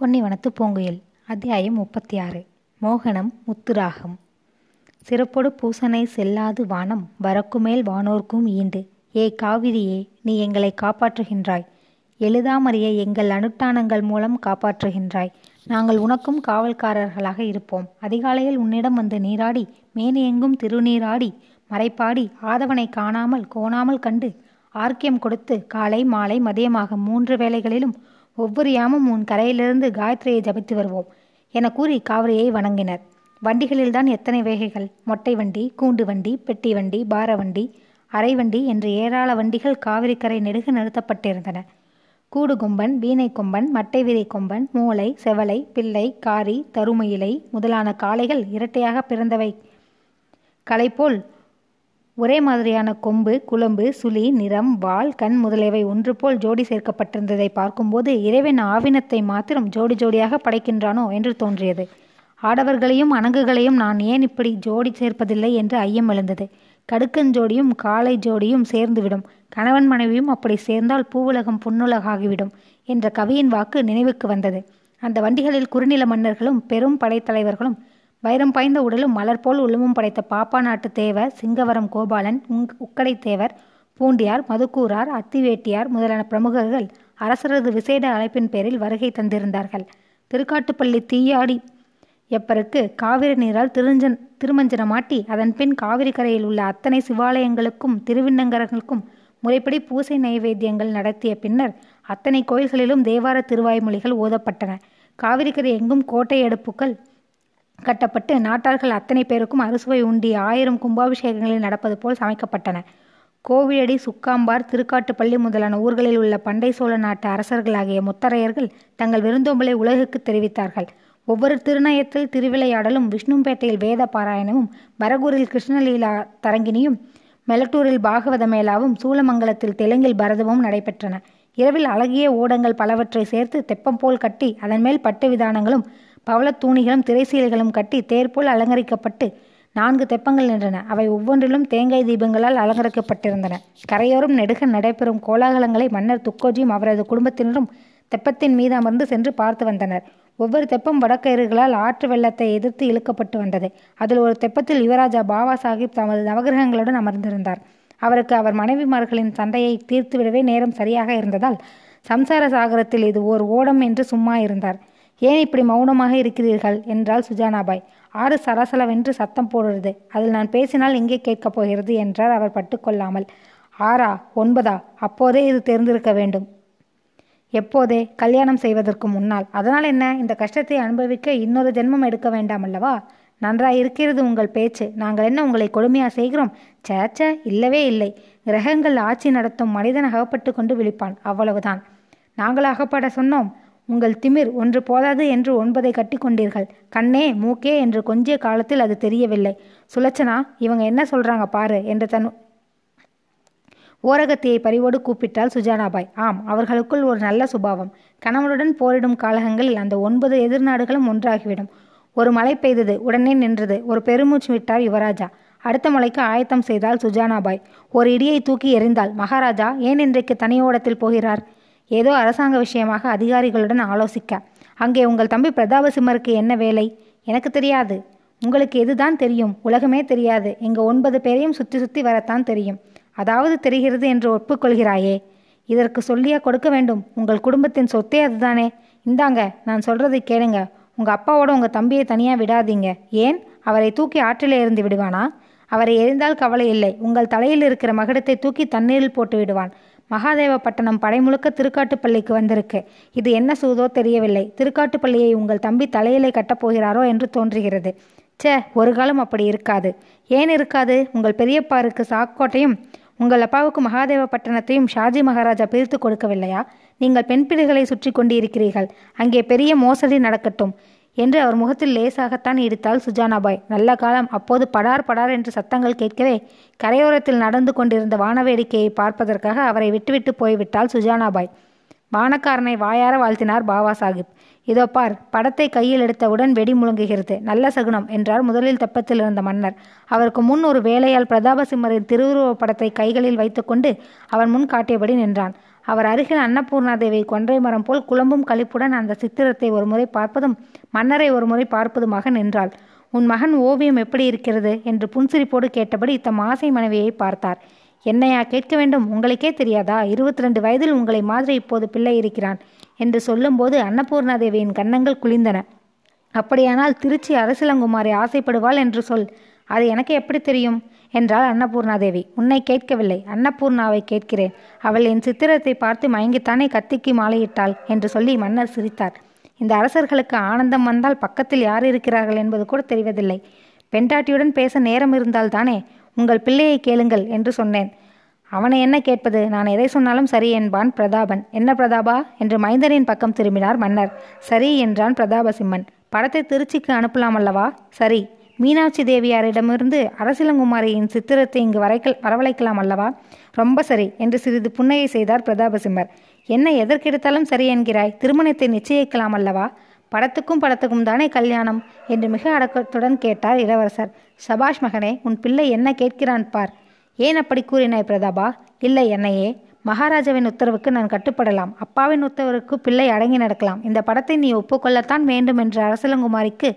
பொன்னிவனத்து பூங்குயில் அத்தியாயம் முப்பத்தி ஆறு மோகனம் முத்துராகம். சிறப்பொடு பூசனை செல்லாது வானம் வரக்குமேல் வானோர்க்கும் ஈண்டு. ஏ காவிரியே நீ எங்களை காப்பாற்றுகின்றாய். எழுதாமறிய எங்கள் அனுட்டானங்கள் மூலம் காப்பாற்றுகின்றாய். நாங்கள் உனக்கும் காவல்காரர்களாக இருப்போம். அதிகாலையில் உன்னிடம் வந்து நீராடி மேனியெங்கும் திருநீராடி மறைப்பாடி ஆதவனை காணாமல் கோணாமல் கண்டு ஆர்க்கியம் கொடுத்து காலை மாலை மதியமாக மூன்று வேளைகளிலும் ஒவ்வொரு யாமும் உன் கரையிலிருந்து காயத்ரியை ஜபித்து வருவோம் என கூறி காவிரியை வணங்கினர். வண்டிகளில்தான் எத்தனை வேகைகள்? மொட்டை வண்டி கூண்டு வண்டி பெட்டி வண்டி பார வண்டி அரை வண்டி என்று ஏராள வண்டிகள் காவிரி கரை நெடுக நிறுத்தப்பட்டிருந்தன. கூடு கொம்பன் வீணை கொம்பன் மட்டை விதை கொம்பன் மூளை செவலை பிள்ளை காரி தருமயிலை முதலான காளைகள் இரட்டையாக பிறந்தவை. களைப்போல் ஒரே மாதிரியான கொம்பு குழம்பு சுழி நிறம் வால் கண் முதலியவை ஒன்று போல் ஜோடி சேர்க்கப்பட்டிருந்ததை பார்க்கும்போது இறைவன் ஆவினத்தை மாத்திரம் ஜோடி ஜோடியாக படைக்கின்றானோ என்று தோன்றியது. ஆடவர்களையும் அணங்குகளையும் நான் ஏன் இப்படி ஜோடி சேர்ப்பதில்லை என்று ஐயம் எழுந்தது. கடுக்கன் ஜோடியும் காளை ஜோடியும் சேர்ந்துவிடும். கணவன் மனைவியும் அப்படி சேர்ந்தால் பூவுலகம் புன்னுலகாகிவிடும் என்ற கவியின் வாக்கு நினைவுக்கு வந்தது. அந்த வண்டிகளில் குறுநில மன்னர்களும் பெரும் படைத்தலைவர்களும் வைரம் பாய்ந்த உடலும் மலர் போல் உள்ளமும் படைத்த பாப்பா நாட்டு தேவர் சிங்கவரம் கோபாலன் உங் உக்கடை தேவர் பூண்டியார் மதுக்கூரார் அத்திவேட்டியார் முதலான பிரமுகர்கள் அரசரது விசேட அழைப்பின் பேரில் வருகை தந்திருந்தார்கள். திருக்காட்டுப்பள்ளி தீயாடி எப்பருக்கு காவிரி நீரால் திருஞ்சன் திருமஞ்சனமாட்டி அதன் பின் காவிரி கரையில் உள்ள அத்தனை சிவாலயங்களுக்கும் திருவிண்ணங்கரங்களுக்கும் முறைப்படி பூசை நைவேத்தியங்கள் நடத்திய பின்னர் அத்தனை கோயில்களிலும் தேவார திருவாய்மொழிகள் ஓதப்பட்டன. காவிரிக்கரை எங்கும் கோட்டை அடுப்புக்கள் கட்டப்பட்டு நாட்டார்கள் அத்தனை பேருக்கும் அறுசுவை உண்டி ஆயிரம் கும்பாபிஷேகங்களில் நடப்பது போல் சமைக்கப்பட்டன. கோவிலடி சுக்காம்பார் திருக்காட்டுப்பள்ளி முதலான ஊர்களில் உள்ள பண்டை சோழ நாட்டு அரசர்களாகிய முத்தரையர்கள் தங்கள் விருந்தோம்பலை உலகுக்கு தெரிவித்தார்கள். ஒவ்வொரு திருநயத்தில் திருவிளையாடலும் விஷ்ணும்பேட்டையில் வேத பாராயணமும் வரகூரில் கிருஷ்ணலீலா தரங்கினியும் மெலட்டூரில் பாகவத மேளாவும் சூலமங்கலத்தில் தெலுங்கில் பரதமும் நடைபெற்றன. இரவில் அழகிய ஓடங்கள் பலவற்றை சேர்த்து தெப்பம் போல் கட்டி அதன் மேல் பட்டு விதானங்களும் பவளத்தூணிகளும் திரைசீலைகளும் கட்டி தேர்போல் அலங்கரிக்கப்பட்டு நான்கு தெப்பங்கள் நின்றன. அவை ஒவ்வொன்றிலும் தேங்காய் தீபங்களால் அலங்கரிக்கப்பட்டிருந்தன. கரையோரம் நெடுக நடைபெறும் கோலாகலங்களை மன்னர் துக்கோஜியும் அவரது குடும்பத்தினரும் தெப்பத்தின் மீது அமர்ந்து சென்று பார்த்து வந்தனர். ஒவ்வொரு தெப்பம் வடக்கயிறுகளால் ஆற்று வெள்ளத்தை எதிர்த்து இழுக்கப்பட்டு வந்தது. அதில் ஒரு தெப்பத்தில் யுவராஜா பாபா சாஹிப் தமது நவகிரகங்களுடன் அமர்ந்திருந்தார். அவருக்கு அவர் மனைவிமார்களின் சண்டையை தீர்த்துவிடவே நேரம் சரியாக இருந்ததால் சம்சார சாகரத்தில் இது ஓர் ஓடம் என்று சும்மா இருந்தார். ஏன் இப்படி மௌனமாக இருக்கிறீர்கள்? என்றாள் சுஜானாபாய். ஆறு சலசலவென்று சத்தம் போடுறது அதில் நான் பேசினால் எங்கே கேட்கப் போகிறது? என்றார் அவர் பட்டுக்கொள்ளாமல். ஆறா ஒன்பதா? அப்போதே இது தெரிந்திருக்க வேண்டும். எப்போதே? கல்யாணம் செய்வதற்கு முன்னால். அதனால் என்ன? இந்த கஷ்டத்தை அனுபவிக்க இன்னொரு ஜென்மம் எடுக்க வேண்டாம் அல்லவா நன்றாய் இருக்கிறது உங்கள் பேச்சு. நாங்கள் என்ன உங்களை கொடுமையா செய்கிறோம்? சேச்ச இல்லவே இல்லை. கிரகங்கள் ஆட்சி நடத்தும் மனிதன் அகப்பட்டு கொண்டு விழிப்பான். அவ்வளவுதான். நாங்கள் அகப்பட சொன்னோம். உங்கள் திமிர் ஒன்று போதாது என்று ஒன்பதை கட்டி கொண்டீர்கள். கண்ணே மூக்கே என்று கொஞ்சிய காலத்தில் அது தெரியவில்லை. சுலச்சனா இவங்க என்ன சொல்றாங்க பாரு என்று தன் ஓரகத்தியை பறிவோடு கூப்பிட்டால் சுஜானாபாய். ஆம் அவர்களுக்குள் ஒரு நல்ல சுபாவம். கணவனுடன் போரிடும் காலகங்களில் அந்த ஒன்பது எதிர்நாடுகளும் ஒன்றாகிவிடும். ஒரு மழை பெய்தது உடனே நின்றது. ஒரு பெருமூச்சு விட்டார் யுவராஜா. அடுத்த மலைக்கு ஆயத்தம் செய்தால் சுஜானாபாய். ஒரு இடியை தூக்கி எறிந்தால் மகாராஜா ஏன் இன்றைக்கு தனியோடத்தில் போகிறார்? ஏதோ அரசாங்க விஷயமாக அதிகாரிகளுடன் ஆலோசிக்க. அங்கே உங்கள் தம்பி பிரதாபசிம்மருக்கு என்ன வேலை? எனக்கு தெரியாது. உங்களுக்கு எதுதான் தெரியும்? உலகமே தெரியாது. எங்க ஒன்பது பேரையும் சுற்றி சுற்றி வரத்தான் தெரியும். அதாவது தெரிகிறது என்று ஒப்புக்கொள்கிறாயே. இதற்கு சொல்லியா கொடுக்க வேண்டும். உங்கள் குடும்பத்தின் சொத்தே அதுதானே? இந்தாங்க நான் சொல்றதை கேளுங்க. உங்க அப்பாவோட உங்க தம்பியை தனியா விடாதீங்க. ஏன்? அவரை தூக்கி ஆற்றிலே இருந்து விடுவானா? அவரை எரிந்தால் கவலை இல்லை. உங்கள் தலையில் இருக்கிற மகுடத்தை தூக்கி தண்ணீரில் போட்டு விடுவான். மகாதேவப்பட்டினம் படை முழுக்க திருக்காட்டுப்பள்ளிக்கு வந்திருக்கு. இது என்ன சூதோ தெரியவில்லை. திருக்காட்டுப்பள்ளியை உங்கள் தம்பி தலையிலே கட்டப்போகிறாரோ என்று தோன்றுகிறது. ச்சே ஒரு காலம் அப்படி இருக்காது. ஏன் இருக்காது? உங்கள் பெரியப்பாருக்கு சாக்கோட்டையும் உங்கள் அப்பாவுக்கு மகாதேவப்பட்டினத்தையும் ஷாஜி மகாராஜா பிரித்து கொடுக்கவில்லையா? நீங்கள் பெண் பிள்ளைகளை சுற்றி கொண்டிருக்கிறீர்கள். அங்கே பெரிய மோசடி நடக்கட்டும். என்று அவர் முகத்தில் லேசாகத்தான் இடித்தாள் சுஜானாபாய். நல்ல காலம். அப்போது படார் படார் என்று சத்தங்கள் கேட்கவே கரையோரத்தில் நடந்து கொண்டிருந்த வானவேடிக்கையை பார்ப்பதற்காக அவரை விட்டுவிட்டு போய்விட்டாள் சுஜானாபாய். வானக்காரனை வாயார வாழ்த்தினார் பாபா சாஹிப். இதோ பார் படத்தை கையில் எடுத்தவுடன் வெடி முழங்குகிறது. நல்ல சகுனம் என்றார் முதலில் தெப்பத்தில் இருந்த மன்னர். அவருக்கு முன் ஒரு வேலையால் பிரதாபசிம்மரின் திருவுருவப் படத்தை கைகளில் வைத்துக்கொண்டு அவன் முன் காட்டியபடி நின்றான். அவர் அருகில் அன்னபூர்ணா தேவி கொன்றை மரம் போல் குழம்பும் கழிப்புடன் அந்த சித்திரத்தை ஒருமுறை பார்ப்பதும் மன்னரை ஒருமுறை பார்ப்பதுமாக நின்றாள். உன் மகன் ஓவியம் எப்படி இருக்கிறது? என்று புன்சிரிப்போடு கேட்டபடி தம் ஆசை மனைவியை பார்த்தார். என்னையா கேட்க வேண்டும். உங்களுக்கே தெரியாதா? இருபத்தி ரெண்டு வயதில் உங்களை மாதிரி இப்போது பிள்ளை இருக்கிறான் என்று சொல்லும்போது அன்னபூர்ணா தேவியின் கன்னங்கள் குளிந்தன. அப்படியானால் திருச்சி அரசிலங்குமாரி ஆசைப்படுவாள் என்று சொல். அது எனக்கு எப்படி தெரியும்? என்றாள் அன்னபூர்ணாதேவி. உன்னை கேட்கவில்லை. அன்னபூர்ணாவை கேட்கிறேன். அவள் என் சித்திரத்தை பார்த்து மயங்கித்தானே கத்திக்கு மாலையிட்டாள் என்று சொல்லி மன்னர் சிரித்தார். இந்த அரசர்களுக்கு ஆனந்தம் வந்தால் பக்கத்தில் யார் இருக்கிறார்கள் என்பது கூட தெரிவதில்லை. பெண்டாட்டியுடன் பேச நேரம் இருந்தால் தானே உங்கள் பிள்ளையை கேளுங்கள் என்று சொன்னேன். அவனை என்ன கேட்பது? நான் எதை சொன்னாலும் சரி என்பான் பிரதாபன். என்ன பிரதாபா? என்று மைந்தனின் பக்கம் திரும்பினார் மன்னர். சரி என்றான் பிரதாபசிம்மன். படத்தை திருச்சிக்கு அனுப்பலாம் அல்லவா? சரி மீனாட்சி தேவியாரிடமிருந்து அரசிலங்குமாரியின் சித்திரத்தை இங்கு வரைக்கல் வரவழைக்கலாம் அல்லவா? ரொம்ப சரி என்று சிறிது புன்னையை செய்தார் பிரதாபசிம்மர். என்ன எதற்கெடுத்தாலும் சரி என்கிறாய் திருமணத்தை நிச்சயிக்கலாம் அல்லவா? படத்துக்கும் படத்துக்கும் தானே கல்யாணம் என்று மிக அடக்கத்துடன் கேட்டார் இளவரசர். சபாஷ் மகனே உன் பிள்ளை என்ன கேட்கிறான் பார். ஏன் அப்படி கூறினாய் பிரதாபா? இல்லை என்னையே. மகாராஜாவின் உத்தரவுக்கு நான் கட்டுப்படலாம். அப்பாவின் உத்தரவுக்கு பிள்ளை அடங்கி நடக்கலாம். இந்த படத்தை நீ ஒப்புக்கொள்ளத்தான் வேண்டும் என்று அரசலங்குமாரிக்கு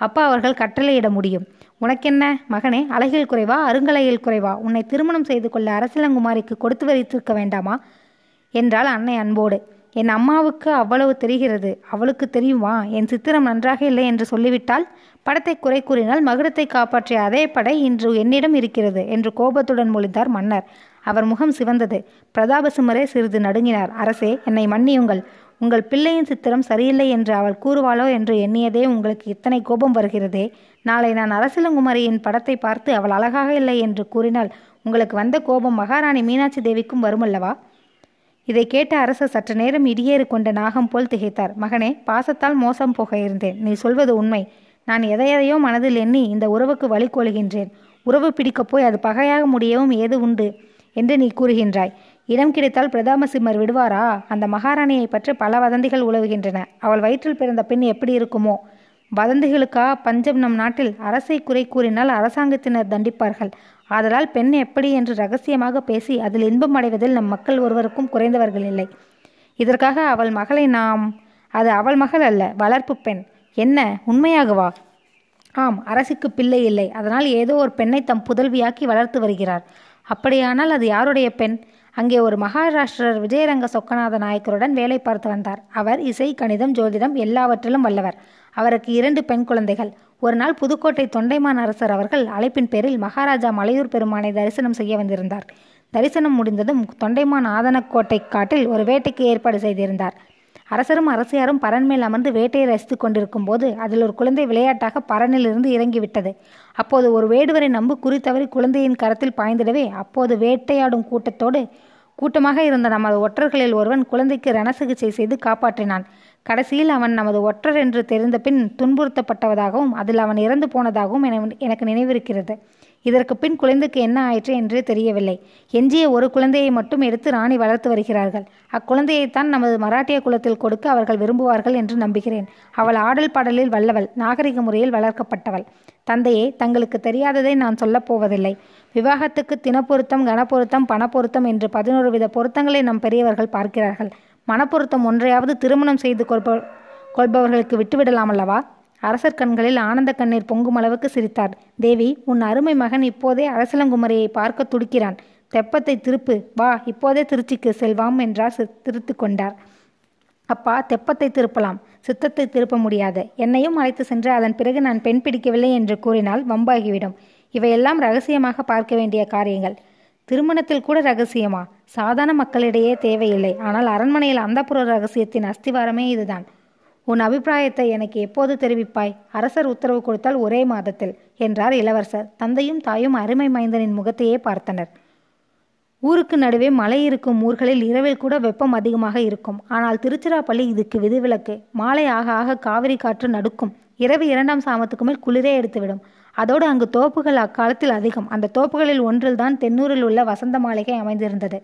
அப்பா அவர்கள் கட்டளையிட முடியும். உனக்கென்ன? மகனே அழகில் குறைவா? அருங்கலையில் குறைவா? உன்னை திருமணம் செய்து கொள்ள அரசலங்குமாரிக்கு கொடுத்து வைத்திருக்க வேண்டாமா? என்றாள் அன்னை அன்போடு. என் அம்மாவுக்கு அவ்வளவு தெரிகிறது. அவளுக்கு தெரியுமா என் சித்திரம் நன்றாக இல்லை என்று சொல்லிவிட்டால் படத்தை குறை கூறினால் மகுடத்தை காப்பாற்றிய அதே படை இன்று என்னிடம் இருக்கிறது என்று கோபத்துடன் மொழிந்தார் மன்னர். அவர் முகம் சிவந்தது. பிரதாபசிம்மரே சிறிது நடுங்கினார். அரசே என்னை மன்னியுங்கள். உங்கள் பிள்ளையின் சித்திரம் சரியில்லை என்று அவள் கூறுவாளோ என்று எண்ணியதே உங்களுக்கு இத்தனை கோபம் வருகிறதே. நாளை நான் அரசிலங்குமரியின் படத்தை பார்த்து அவள் அழகாக இல்லை என்று கூறினால் உங்களுக்கு வந்த கோபம் மகாராணி மீனாட்சி தேவிக்கும் வருமல்லவா? இதை கேட்ட அரசர் சற்று நேரம் இடியேறு கொண்ட நாகம் போல் திகைத்தார். மகனே பாசத்தால் மோசம் போக இருந்தேன். நீ சொல்வது உண்மை. நான் எதையதையோ மனதில் எண்ணி இந்த உறவுக்கு வழி கொள்கின்றேன் உறவு பிடிக்கப் போய் அது பகையாக முடியவும் ஏது உண்டு? என்று நீ கூறுகின்றாய். இடம் கிடைத்தால் பிரதாம சிம்மர் விடுவாரா? அந்த மகாராணியை பற்றி பல வதந்திகள் உலவுகின்றன. அவள் வயிற்றில் பிறந்த பெண் எப்படி இருக்குமோ? வதந்திகளுக்கா? பஞ்சம் நம் நாட்டில் அரசை குறை கூறினால் அரசாங்கத்தினர் தண்டிப்பார்கள். ஆதலால் பெண் எப்படி என்று ரகசியமாக பேசி அதில் இன்பம் அடைவதில் நம் மக்கள் ஒருவருக்கும் குறைந்தவர்கள் இல்லை. இதற்காக அவள் மகளை நாம் அது அவள் மகள் அல்ல வளர்ப்பு பெண். என்ன? உண்மையாகவா? ஆம் அரசுக்கு பிள்ளை இல்லை. அதனால் ஏதோ ஒரு பெண்ணை தம் புதல்வியாக்கி வளர்த்து வருகிறார். அப்படியானால் அது யாருடைய பெண்? அங்கே ஒரு மகாராஷ்டிரர் விஜயரங்க சொக்கநாத நாயக்கருடன் வேலை பார்த்து வந்தார். அவர் இசை கணிதம் ஜோதிடம் எல்லாவற்றிலும் வல்லவர். அவருக்கு இரண்டு பெண் குழந்தைகள். ஒரு நாள் புதுக்கோட்டை தொண்டைமான் அரசர் அவர்கள் அழைப்பின் பேரில் மகாராஜா மலையூர் பெருமானை தரிசனம் செய்ய வந்திருந்தார். தரிசனம் முடிந்ததும் தொண்டைமான் ஆதனக்கோட்டை காட்டில் ஒரு வேட்டைக்கு ஏற்பாடு செய்திருந்தார். அரசரும் அரசியாரும் பரன் மேல் அமர்ந்து வேட்டையை ரசித்துக் கொண்டிருக்கும் போது அதில் ஒரு குழந்தை விளையாட்டாக பரனிலிருந்து இறங்கிவிட்டது. அப்போது ஒரு வேடுவரை நம்பு குறித்தவறி குழந்தையின் கரத்தில் பாய்ந்திடவே அப்போது வேட்டையாடும் கூட்டத்தோடு கூட்டமாக இருந்த நமது ஒற்றர்களில் ஒருவன் குழந்தைக்கு ரணசிகிச்சை செய்து காப்பாற்றினான். கடைசியில் அவன் நமது ஒற்றர் என்று தெரிந்த பின் துன்புறுத்தப்பட்டதாகவும் அதில் அவன் இறந்து போனதாகவும் எனக்கு நினைவிருக்கிறது. இதற்கு பின் குழந்தைக்கு என்ன ஆயிற்று என்றே தெரியவில்லை. எஞ்சிய ஒரு குழந்தையை மட்டும் எடுத்து ராணி வளர்த்து வருகிறார்கள். அக்குழந்தையைத்தான் நமது மராட்டிய குலத்தில் கொடுக்க அவர்கள் விரும்புவார்கள் என்று நம்புகிறேன். அவள் ஆடல் பாடலில் வல்லவள் நாகரிக முறையில் வளர்க்கப்பட்டவள். தந்தையே தங்களுக்கு தெரியாததை நான் சொல்லப் போவதில்லை. விவாகத்துக்கு தினப்பொருத்தம் கனப்பொருத்தம் பணப்பொருத்தம் என்று பதினோரு வித பொருத்தங்களை நம் பெரியவர்கள் பார்க்கிறார்கள். மனப்பொருத்தம் ஒன்றையாவது திருமணம் செய்து கொள்ப கொள்பவர்களுக்கு விட்டுவிடலாம் அல்லவா அரசர் கண்களில் ஆனந்த கண்ணீர் பொங்கும் அளவுக்கு சிரித்தார். தேவி உன் அருமை மகன் இப்போதே அரசலங்குமரியை பார்க்க துடிக்கிறான். தெப்பத்தை திருப்பு. வா இப்போதே திருச்சிக்கு செல்வாம் என்றார் திருத்து கொண்டார். அப்பா தெப்பத்தை திருப்பலாம். சித்தத்தை திருப்ப முடியாது. என்னையும் அழைத்து சென்று அதன் பிறகு நான் பெண் பிடிக்கவில்லை என்று கூறினால் வம்பாகிவிடும். இவையெல்லாம் ரகசியமாக பார்க்க வேண்டிய காரியங்கள். திருமணத்தில் கூட ரகசியமா? சாதாரண மக்களிடையே தேவையில்லை. ஆனால் அரண்மனையில் அந்தப்புற ரகசியத்தின் அஸ்திவாரமே இதுதான். உன் அபிப்பிராயத்தை எனக்கு எப்போது தெரிவிப்பாய்? அரசர் உத்தரவு கொடுத்தால் ஒரே மாதத்தில் என்றார் இளவரசர். தந்தையும் தாயும் அருமை மைந்தனின் முகத்தையே பார்த்தனர். ஊருக்கு நடுவே மலை இருக்கும் ஊர்களில் இரவில் கூட வெப்பம் அதிகமாக இருக்கும். ஆனால் திருச்சிராப்பள்ளி இதுக்கு விதிவிலக்கு. மாலை ஆக ஆக காவிரி காற்று நடுக்கும். இரவு இரண்டாம் சாமத்துக்கு மேல் குளிரே எடுத்துவிடும். அதோடு அங்கு தோப்புகள் அக்காலத்தில் அதிகம். அந்த தோப்புகளில் ஒன்றில்தான் தென்னூரில் உள்ள வசந்த மாளிகை அமைந்திருந்தது.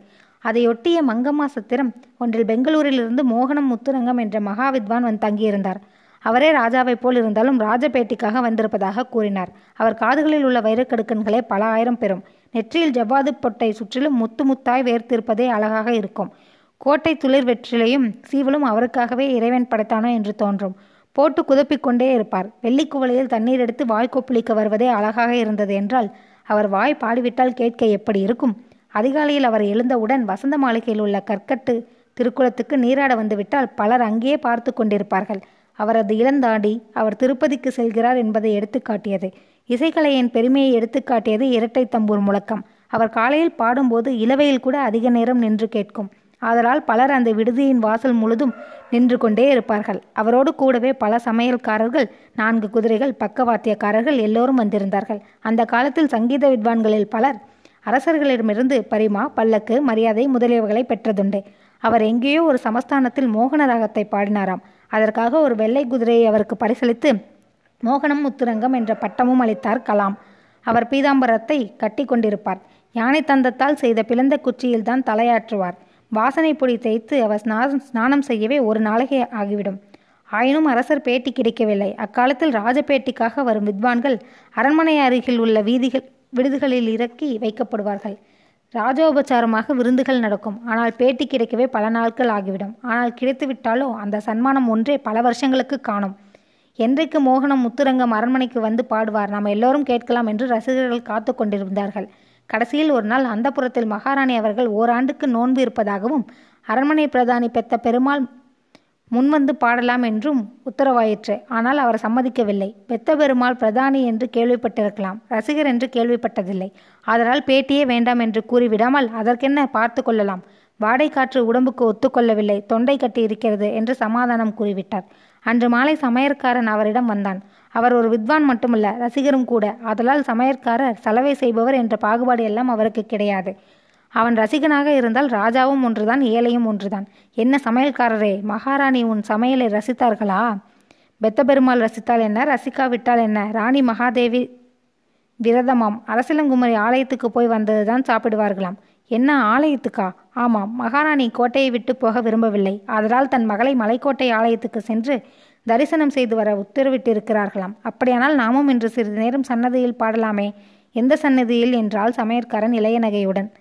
அதையொட்டிய மங்கம்மா சத்திரம் ஒன்றில் பெங்களூரிலிருந்து மோகனம் முத்துரங்கம் என்ற மகா வித்வான் வந்து தங்கியிருந்தார். அவரே ராஜாவைப் போல் இருந்தாலும் ராஜபேட்டிக்காக வந்திருப்பதாக கூறினார். அவர் காதுகளில் உள்ள வைரக்கடுக்கன்களே பல ஆயிரம் பெறும். நெற்றியில் ஜவ்வாது பொட்டை சுற்றிலும் முத்து முத்தாய் வேர்த்திருப்பதே அழகாக இருக்கும். கோட்டை துளிர் வெற்றிலையும் சீவலும் அவருக்காகவே இறைவன் படைத்தானோ என்று தோன்றும். போட்டு குதப்பிக் கொண்டே இருப்பார். வெள்ளிக்குவளையில் தண்ணீர் எடுத்து வாய் கொப்பளிக்க வருவதே அழகாக இருந்தது என்றால் அவர் வாய் பாடிவிட்டால் கேட்க எப்படி இருக்கும்? அதிகாலையில் அவர் எழுந்தவுடன் வசந்த மாளிகையில் உள்ள கற்கட்டு திருக்குளத்துக்கு நீராட வந்துவிட்டால் பலர் அங்கேயே பார்த்து கொண்டிருப்பார்கள். அவரது இளந்தாண்டி அவர் திருப்பதிக்கு செல்கிறார் என்பதை எடுத்துக்காட்டியது இசைக்கலையின் பெருமையை எடுத்துக்காட்டியது இரட்டை தம்பூர் முழக்கம். அவர் காலையில் பாடும்போது இலவையில் கூட அதிக நேரம் நின்று கேட்கும். ஆதலால் பலர் அந்த விடுதியின் வாசல் முழுதும் நின்று கொண்டே இருப்பார்கள். அவரோடு கூடவே பல சமையல்காரர்கள் நான்கு குதிரைகள் பக்கவாத்தியக்காரர்கள் எல்லோரும் வந்திருந்தார்கள். அந்த காலத்தில் சங்கீத வித்வான்களில் பலர் அரசர்களிடமிருந்து பரிமா பல்லக்கு மரியாதை முதலியவர்களை பெற்றதுண்டு. அவர் எங்கேயோ ஒரு சமஸ்தானத்தில் மோகன ராகத்தை பாடினாராம். அதற்காக ஒரு வெள்ளை குதிரையை அவருக்கு பரிசளித்து மோகனம் முத்துரங்கம் என்ற பட்டமும் அளித்தார் கலாம். அவர் பீதாம்பரத்தை கட்டி கொண்டிருப்பார். யானை தந்தத்தால் செய்த பிளந்த குச்சியில் தான் தலையாற்றுவார். வாசனை பொடி தேய்த்து அவர் ஸ்நானம் செய்யவே ஒரு நாளைக்கு ஆகிவிடும். ஆயினும் அரசர் பேட்டி கிடைக்கவில்லை. அக்காலத்தில் ராஜபேட்டிக்காக வரும் வித்வான்கள் அரண்மனை அருகில் உள்ள வீதிகள் விடுதிகளில் இறக்கி வைக்கப்படுவார்கள். ராஜோபச்சாரமாக விருந்துகள் நடக்கும். ஆனால் பேட்டி கிடைக்கவே பல நாட்கள் ஆகிவிடும். ஆனால் கிடைத்துவிட்டாலோ அந்த சன்மானம் ஒன்றே பல வருஷங்களுக்கு காணும். என்றைக்கு மோகனம் முத்துரங்கம் அரண்மனைக்கு வந்து பாடுவார்? நாம் எல்லோரும் கேட்கலாம் என்று ரசிகர்கள் காத்து கொண்டிருந்தார்கள். கடைசியில் ஒரு நாள் அந்த புறத்தில் மகாராணி அவர்கள் ஓராண்டுக்கு நோன்பு இருப்பதாகவும் அரண்மனை பிரதானி பெத்த பெருமாள் முன்வந்து பாடலாம் என்றும் உத்தரவாயிற்று. ஆனால் அவர் சம்மதிக்கவில்லை. பெத்த பெருமாள் பிரதானி என்று கேள்விப்பட்டிருக்கலாம். ரசிகர் என்று கேள்விப்பட்டதில்லை. அதனால் பேட்டியே வேண்டாம் என்று கூறிவிடாமல் அதற்கென்ன பார்த்து கொள்ளலாம். வாடை காற்று உடம்புக்கு ஒத்துக்கொள்ளவில்லை தொண்டை கட்டி இருக்கிறது என்று சமாதானம் கூறிவிட்டார். அன்று மாலை சமையற்காரன் அவரிடம் வந்தான். அவர் ஒரு வித்வான் மட்டுமல்ல ரசிகரும் கூட. அதலால் சமையற்காரர் சலவை செய்பவர் என்ற பாகுபாடு எல்லாம் அவருக்கு கிடையாது. அவன் ரசிகனாக இருந்தால் ராஜாவும் ஒன்றுதான் ஏழையும் ஒன்றுதான். என்ன சமையல்காரரே மகாராணி உன் சமையலை ரசித்தார்களா? பெத்த பெருமாள் ரசித்தால் என்ன ரசிக்காவிட்டால் என்ன? ராணி மகாதேவி விரதமாம். அரசிலங்குமரி ஆலயத்துக்கு போய் வந்ததுதான் சாப்பிடுவார்களாம். என்ன ஆலயத்துக்கா? ஆமாம் மகாராணி கோட்டையை விட்டு போக விரும்பவில்லை. அதனால் தன் மகளை மலைக்கோட்டை ஆலயத்துக்கு சென்று தரிசனம் செய்து வர உத்தரவிட்டிருக்கிறார்களாம். அப்படியானால் நாமும் இன்று சிறிது நேரம் சன்னதியில் பாடலாமே. எந்த சன்னதியில்? என்றால் சமையற்காரன் இளைய நகையுடன்